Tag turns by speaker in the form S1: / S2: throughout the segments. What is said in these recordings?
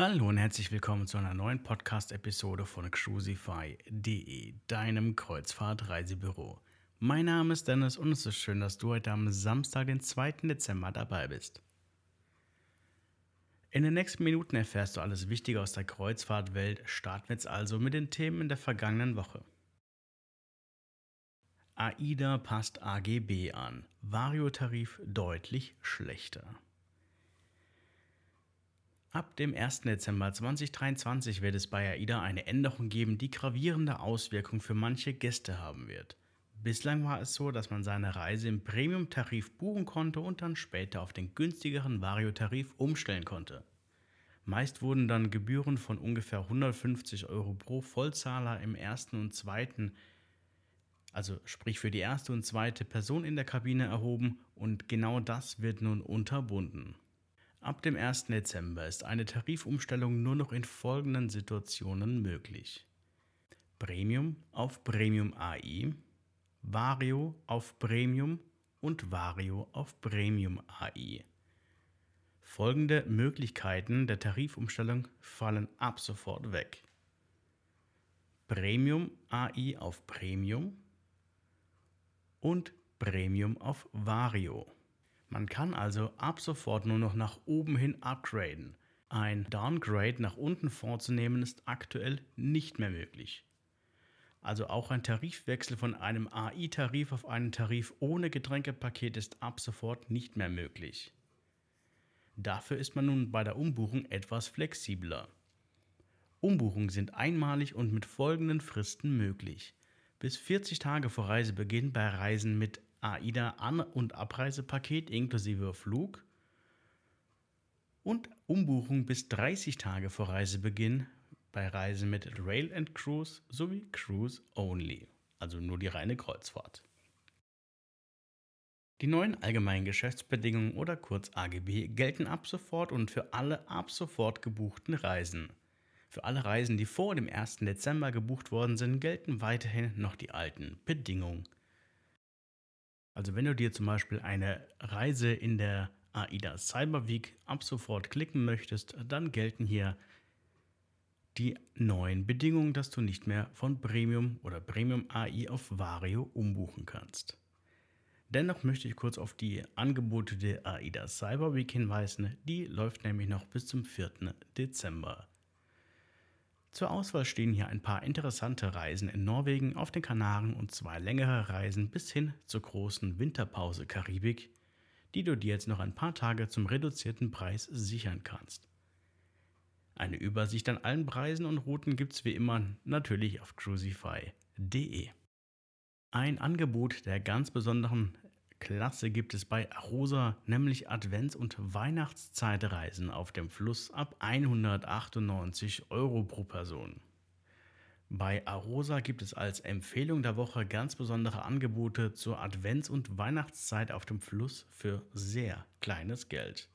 S1: Hallo und herzlich willkommen zu einer neuen Podcast-Episode von Cruisify.de, deinem Kreuzfahrt-Reisebüro. Mein Name ist Dennis und es ist schön, dass du heute am Samstag, den 2. Dezember dabei bist. In den nächsten Minuten erfährst du alles Wichtige aus der Kreuzfahrtwelt. Starten wir jetzt also mit den Themen in der vergangenen Woche. AIDA passt AGB an. Vario-Tarif deutlich schlechter. Ab dem 1. Dezember 2023 wird es bei AIDA eine Änderung geben, die gravierende Auswirkungen für manche Gäste haben wird. Bislang war es so, dass man seine Reise im Premium-Tarif buchen konnte und dann später auf den günstigeren Vario-Tarif umstellen konnte. Meist wurden dann Gebühren von ungefähr 150 Euro pro Vollzahler im ersten und zweiten, also sprich für die erste und zweite Person in der Kabine erhoben und genau das wird nun unterbunden. Ab dem 1. Dezember ist eine Tarifumstellung nur noch in folgenden Situationen möglich. Premium auf Premium AI, Vario auf Premium und Vario auf Premium AI. Folgende Möglichkeiten der Tarifumstellung fallen ab sofort weg. Premium AI auf Premium und Premium auf Vario. Man kann also ab sofort nur noch nach oben hin upgraden. Ein Downgrade nach unten vorzunehmen ist aktuell nicht mehr möglich. Also auch ein Tarifwechsel von einem AI-Tarif auf einen Tarif ohne Getränkepaket ist ab sofort nicht mehr möglich. Dafür ist man nun bei der Umbuchung etwas flexibler. Umbuchungen sind einmalig und mit folgenden Fristen möglich. Bis 40 Tage vor Reisebeginn bei Reisen mit AIDA An- und Abreisepaket inklusive Flug und Umbuchung bis 30 Tage vor Reisebeginn bei Reisen mit Rail and Cruise sowie Cruise Only, also nur die reine Kreuzfahrt. Die neuen allgemeinen Geschäftsbedingungen oder kurz AGB gelten ab sofort und für alle ab sofort gebuchten Reisen. Für alle Reisen, die vor dem 1. Dezember gebucht worden sind, gelten weiterhin noch die alten Bedingungen. Also wenn du dir zum Beispiel eine Reise in der AIDA Cyber Week ab sofort klicken möchtest, dann gelten hier die neuen Bedingungen, dass du nicht mehr von Premium oder Premium AI auf Vario umbuchen kannst. Dennoch möchte ich kurz auf die Angebote der AIDA Cyber Week hinweisen. Die läuft nämlich noch bis zum 4. Dezember. Zur Auswahl stehen hier ein paar interessante Reisen in Norwegen, auf den Kanaren und zwei längere Reisen bis hin zur großen Winterpause Karibik, die du dir jetzt noch ein paar Tage zum reduzierten Preis sichern kannst. Eine Übersicht an allen Preisen und Routen gibt's wie immer natürlich auf cruisify.de. Ein Angebot der ganz besonderen Klasse gibt es bei Arosa, nämlich Advents- und Weihnachtszeitreisen auf dem Fluss ab 198 Euro pro Person. Bei Arosa gibt es als Empfehlung der Woche ganz besondere Angebote zur Advents- und Weihnachtszeit auf dem Fluss für sehr kleines Geld.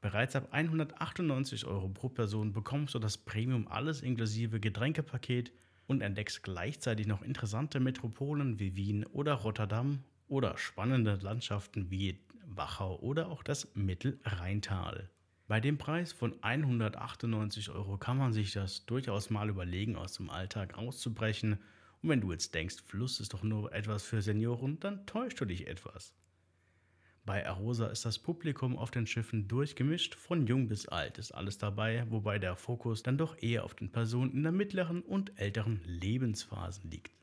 S1: Bereits ab 198 Euro pro Person bekommst du das Premium alles inklusive Getränkepaket und entdeckst gleichzeitig noch interessante Metropolen wie Wien oder Rotterdam oder spannende Landschaften wie Wachau oder auch das Mittelrheintal. Bei dem Preis von 198 Euro kann man sich das durchaus mal überlegen, aus dem Alltag auszubrechen. Und wenn du jetzt denkst, Fluss ist doch nur etwas für Senioren, dann täuscht du dich etwas. Bei Arosa ist das Publikum auf den Schiffen durchgemischt, von jung bis alt ist alles dabei, wobei der Fokus dann doch eher auf den Personen in der mittleren und älteren Lebensphasen liegt.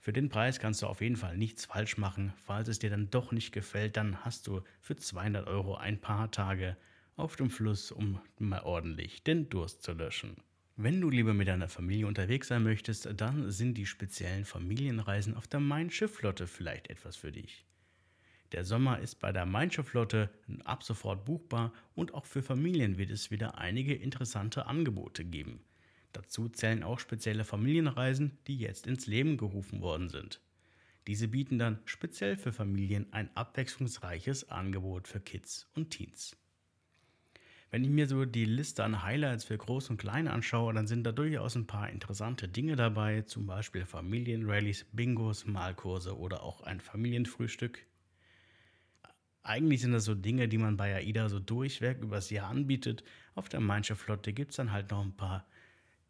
S1: Für den Preis kannst du auf jeden Fall nichts falsch machen. Falls es dir dann doch nicht gefällt, dann hast du für 200 Euro ein paar Tage auf dem Fluss, um mal ordentlich den Durst zu löschen. Wenn du lieber mit deiner Familie unterwegs sein möchtest, dann sind die speziellen Familienreisen auf der Main-Schiff-Flotte vielleicht etwas für dich. Der Sommer ist bei der Main Schiff-Flotte ab sofort buchbar und auch für Familien wird es wieder einige interessante Angebote geben. Dazu zählen auch spezielle Familienreisen, die jetzt ins Leben gerufen worden sind. Diese bieten dann speziell für Familien ein abwechslungsreiches Angebot für Kids und Teens. Wenn ich mir so die Liste an Highlights für Groß und Klein anschaue, dann sind da durchaus ein paar interessante Dinge dabei, zum Beispiel Familienrallies, Bingos, Malkurse oder auch ein Familienfrühstück. eigentlich sind das so Dinge, die man bei AIDA so durchweg übers Jahr anbietet. Auf der Mainsche Flotte gibt es dann halt noch ein paar,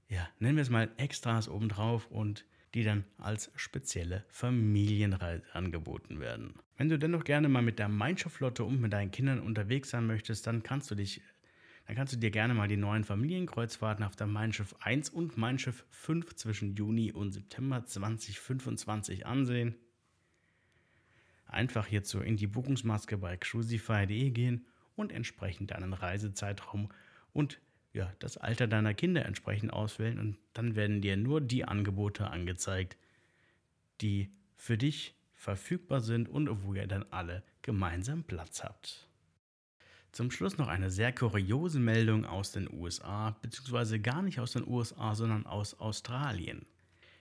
S1: ja, nennen wir es mal Extras obendrauf und die dann als spezielle Familienreise angeboten werden. Wenn du dennoch gerne mal mit der Mein Flotte und mit deinen Kindern unterwegs sein möchtest, dann kannst du dich dann kannst du dir gerne mal die neuen Familienkreuzfahrten auf der Mein Schiff 1 und Mein Schiff 5 zwischen Juni und September 2025 ansehen. Einfach hierzu in die Buchungsmaske bei cruisify.de gehen und entsprechend deinen Reisezeitraum und ja, das Alter deiner Kinder entsprechend auswählen und dann werden dir nur die Angebote angezeigt, die für dich verfügbar sind und wo ihr dann alle gemeinsam Platz habt. Zum Schluss noch eine sehr kuriose Meldung aus den USA, beziehungsweise gar nicht aus den USA, sondern aus Australien.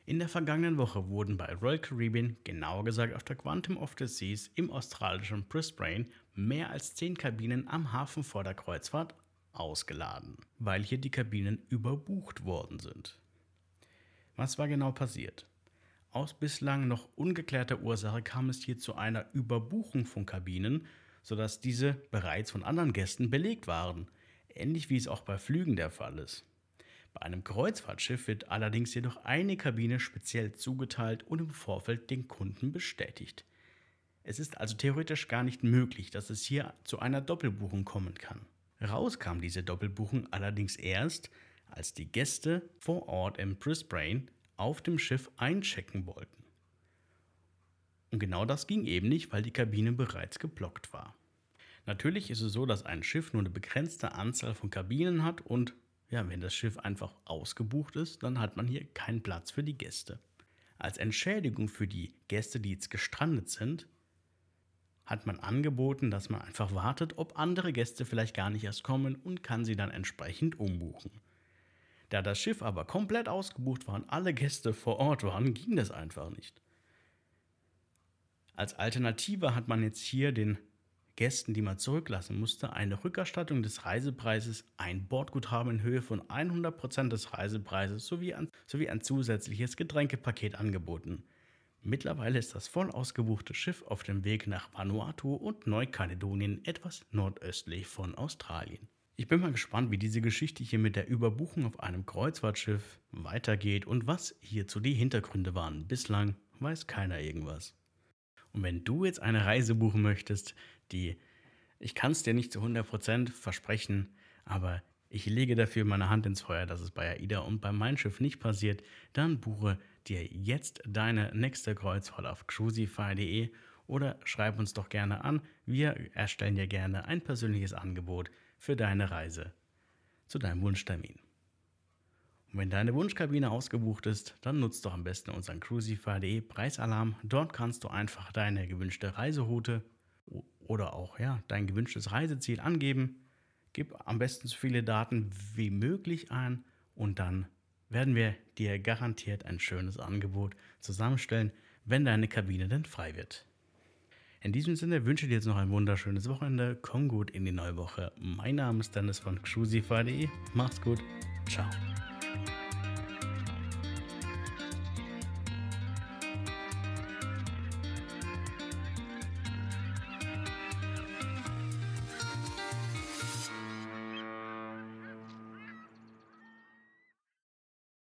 S1: In der vergangenen Woche wurden bei Royal Caribbean, genauer gesagt auf der Quantum of the Seas im australischen Brisbane, mehr als 10 Kabinen am Hafen vor der Kreuzfahrt ausgeladen, weil hier die Kabinen überbucht worden sind. Was war genau passiert? Aus bislang noch ungeklärter Ursache kam es hier zu einer Überbuchung von Kabinen, sodass diese bereits von anderen Gästen belegt waren, ähnlich wie es auch bei Flügen der Fall ist. Bei einem Kreuzfahrtschiff wird allerdings jedoch eine Kabine speziell zugeteilt und im Vorfeld den Kunden bestätigt. Es ist also theoretisch gar nicht möglich, dass es hier zu einer Doppelbuchung kommen kann. Raus kam diese Doppelbuchung allerdings erst, als die Gäste vor Ort in Brisbane auf dem Schiff einchecken wollten. Und genau das ging eben nicht, weil die Kabine bereits geblockt war. Natürlich ist es so, dass ein Schiff nur eine begrenzte Anzahl von Kabinen hat und ja, wenn das Schiff einfach ausgebucht ist, dann hat man hier keinen Platz für die Gäste. Als Entschädigung für die Gäste, die jetzt gestrandet sind, hat man angeboten, dass man einfach wartet, ob andere Gäste vielleicht gar nicht erst kommen und kann sie dann entsprechend umbuchen. Da das Schiff aber komplett ausgebucht war und alle Gäste vor Ort waren, ging das einfach nicht. Als Alternative hat man jetzt hier den Gästen, die man zurücklassen musste, eine Rückerstattung des Reisepreises, ein Bordguthaben in Höhe von 100% des Reisepreises sowie ein, sowie ein zusätzliches Getränkepaket angeboten. Mittlerweile ist das voll ausgebuchte Schiff auf dem Weg nach Vanuatu und Neukaledonien, etwas nordöstlich von Australien. Ich bin mal gespannt, wie diese Geschichte hier mit der Überbuchung auf einem Kreuzfahrtschiff weitergeht und was hierzu die Hintergründe waren. Bislang weiß keiner irgendwas. Und wenn du jetzt eine Reise buchen möchtest, die ich kann es dir nicht zu 100% versprechen, aber ich lege dafür meine Hand ins Feuer, dass es bei AIDA und bei Mein Schiff nicht passiert, dann buche dir jetzt deine nächste Kreuzfahrt auf cruisify.de oder schreib uns doch gerne an. Wir erstellen dir gerne ein persönliches Angebot für deine Reise zu deinem Wunschtermin. Und wenn deine Wunschkabine ausgebucht ist, dann nutzt doch am besten unseren cruisify.de Preisalarm. Dort kannst du einfach deine gewünschte Reiseroute oder auch ja, dein gewünschtes Reiseziel angeben. Gib am besten so viele Daten wie möglich ein und dann werden wir dir garantiert ein schönes Angebot zusammenstellen, wenn deine Kabine denn frei wird. In diesem Sinne wünsche ich dir jetzt noch ein wunderschönes Wochenende. Komm gut in die neue Woche. Mein Name ist Dennis von Cruisify.de. Mach's gut. Ciao.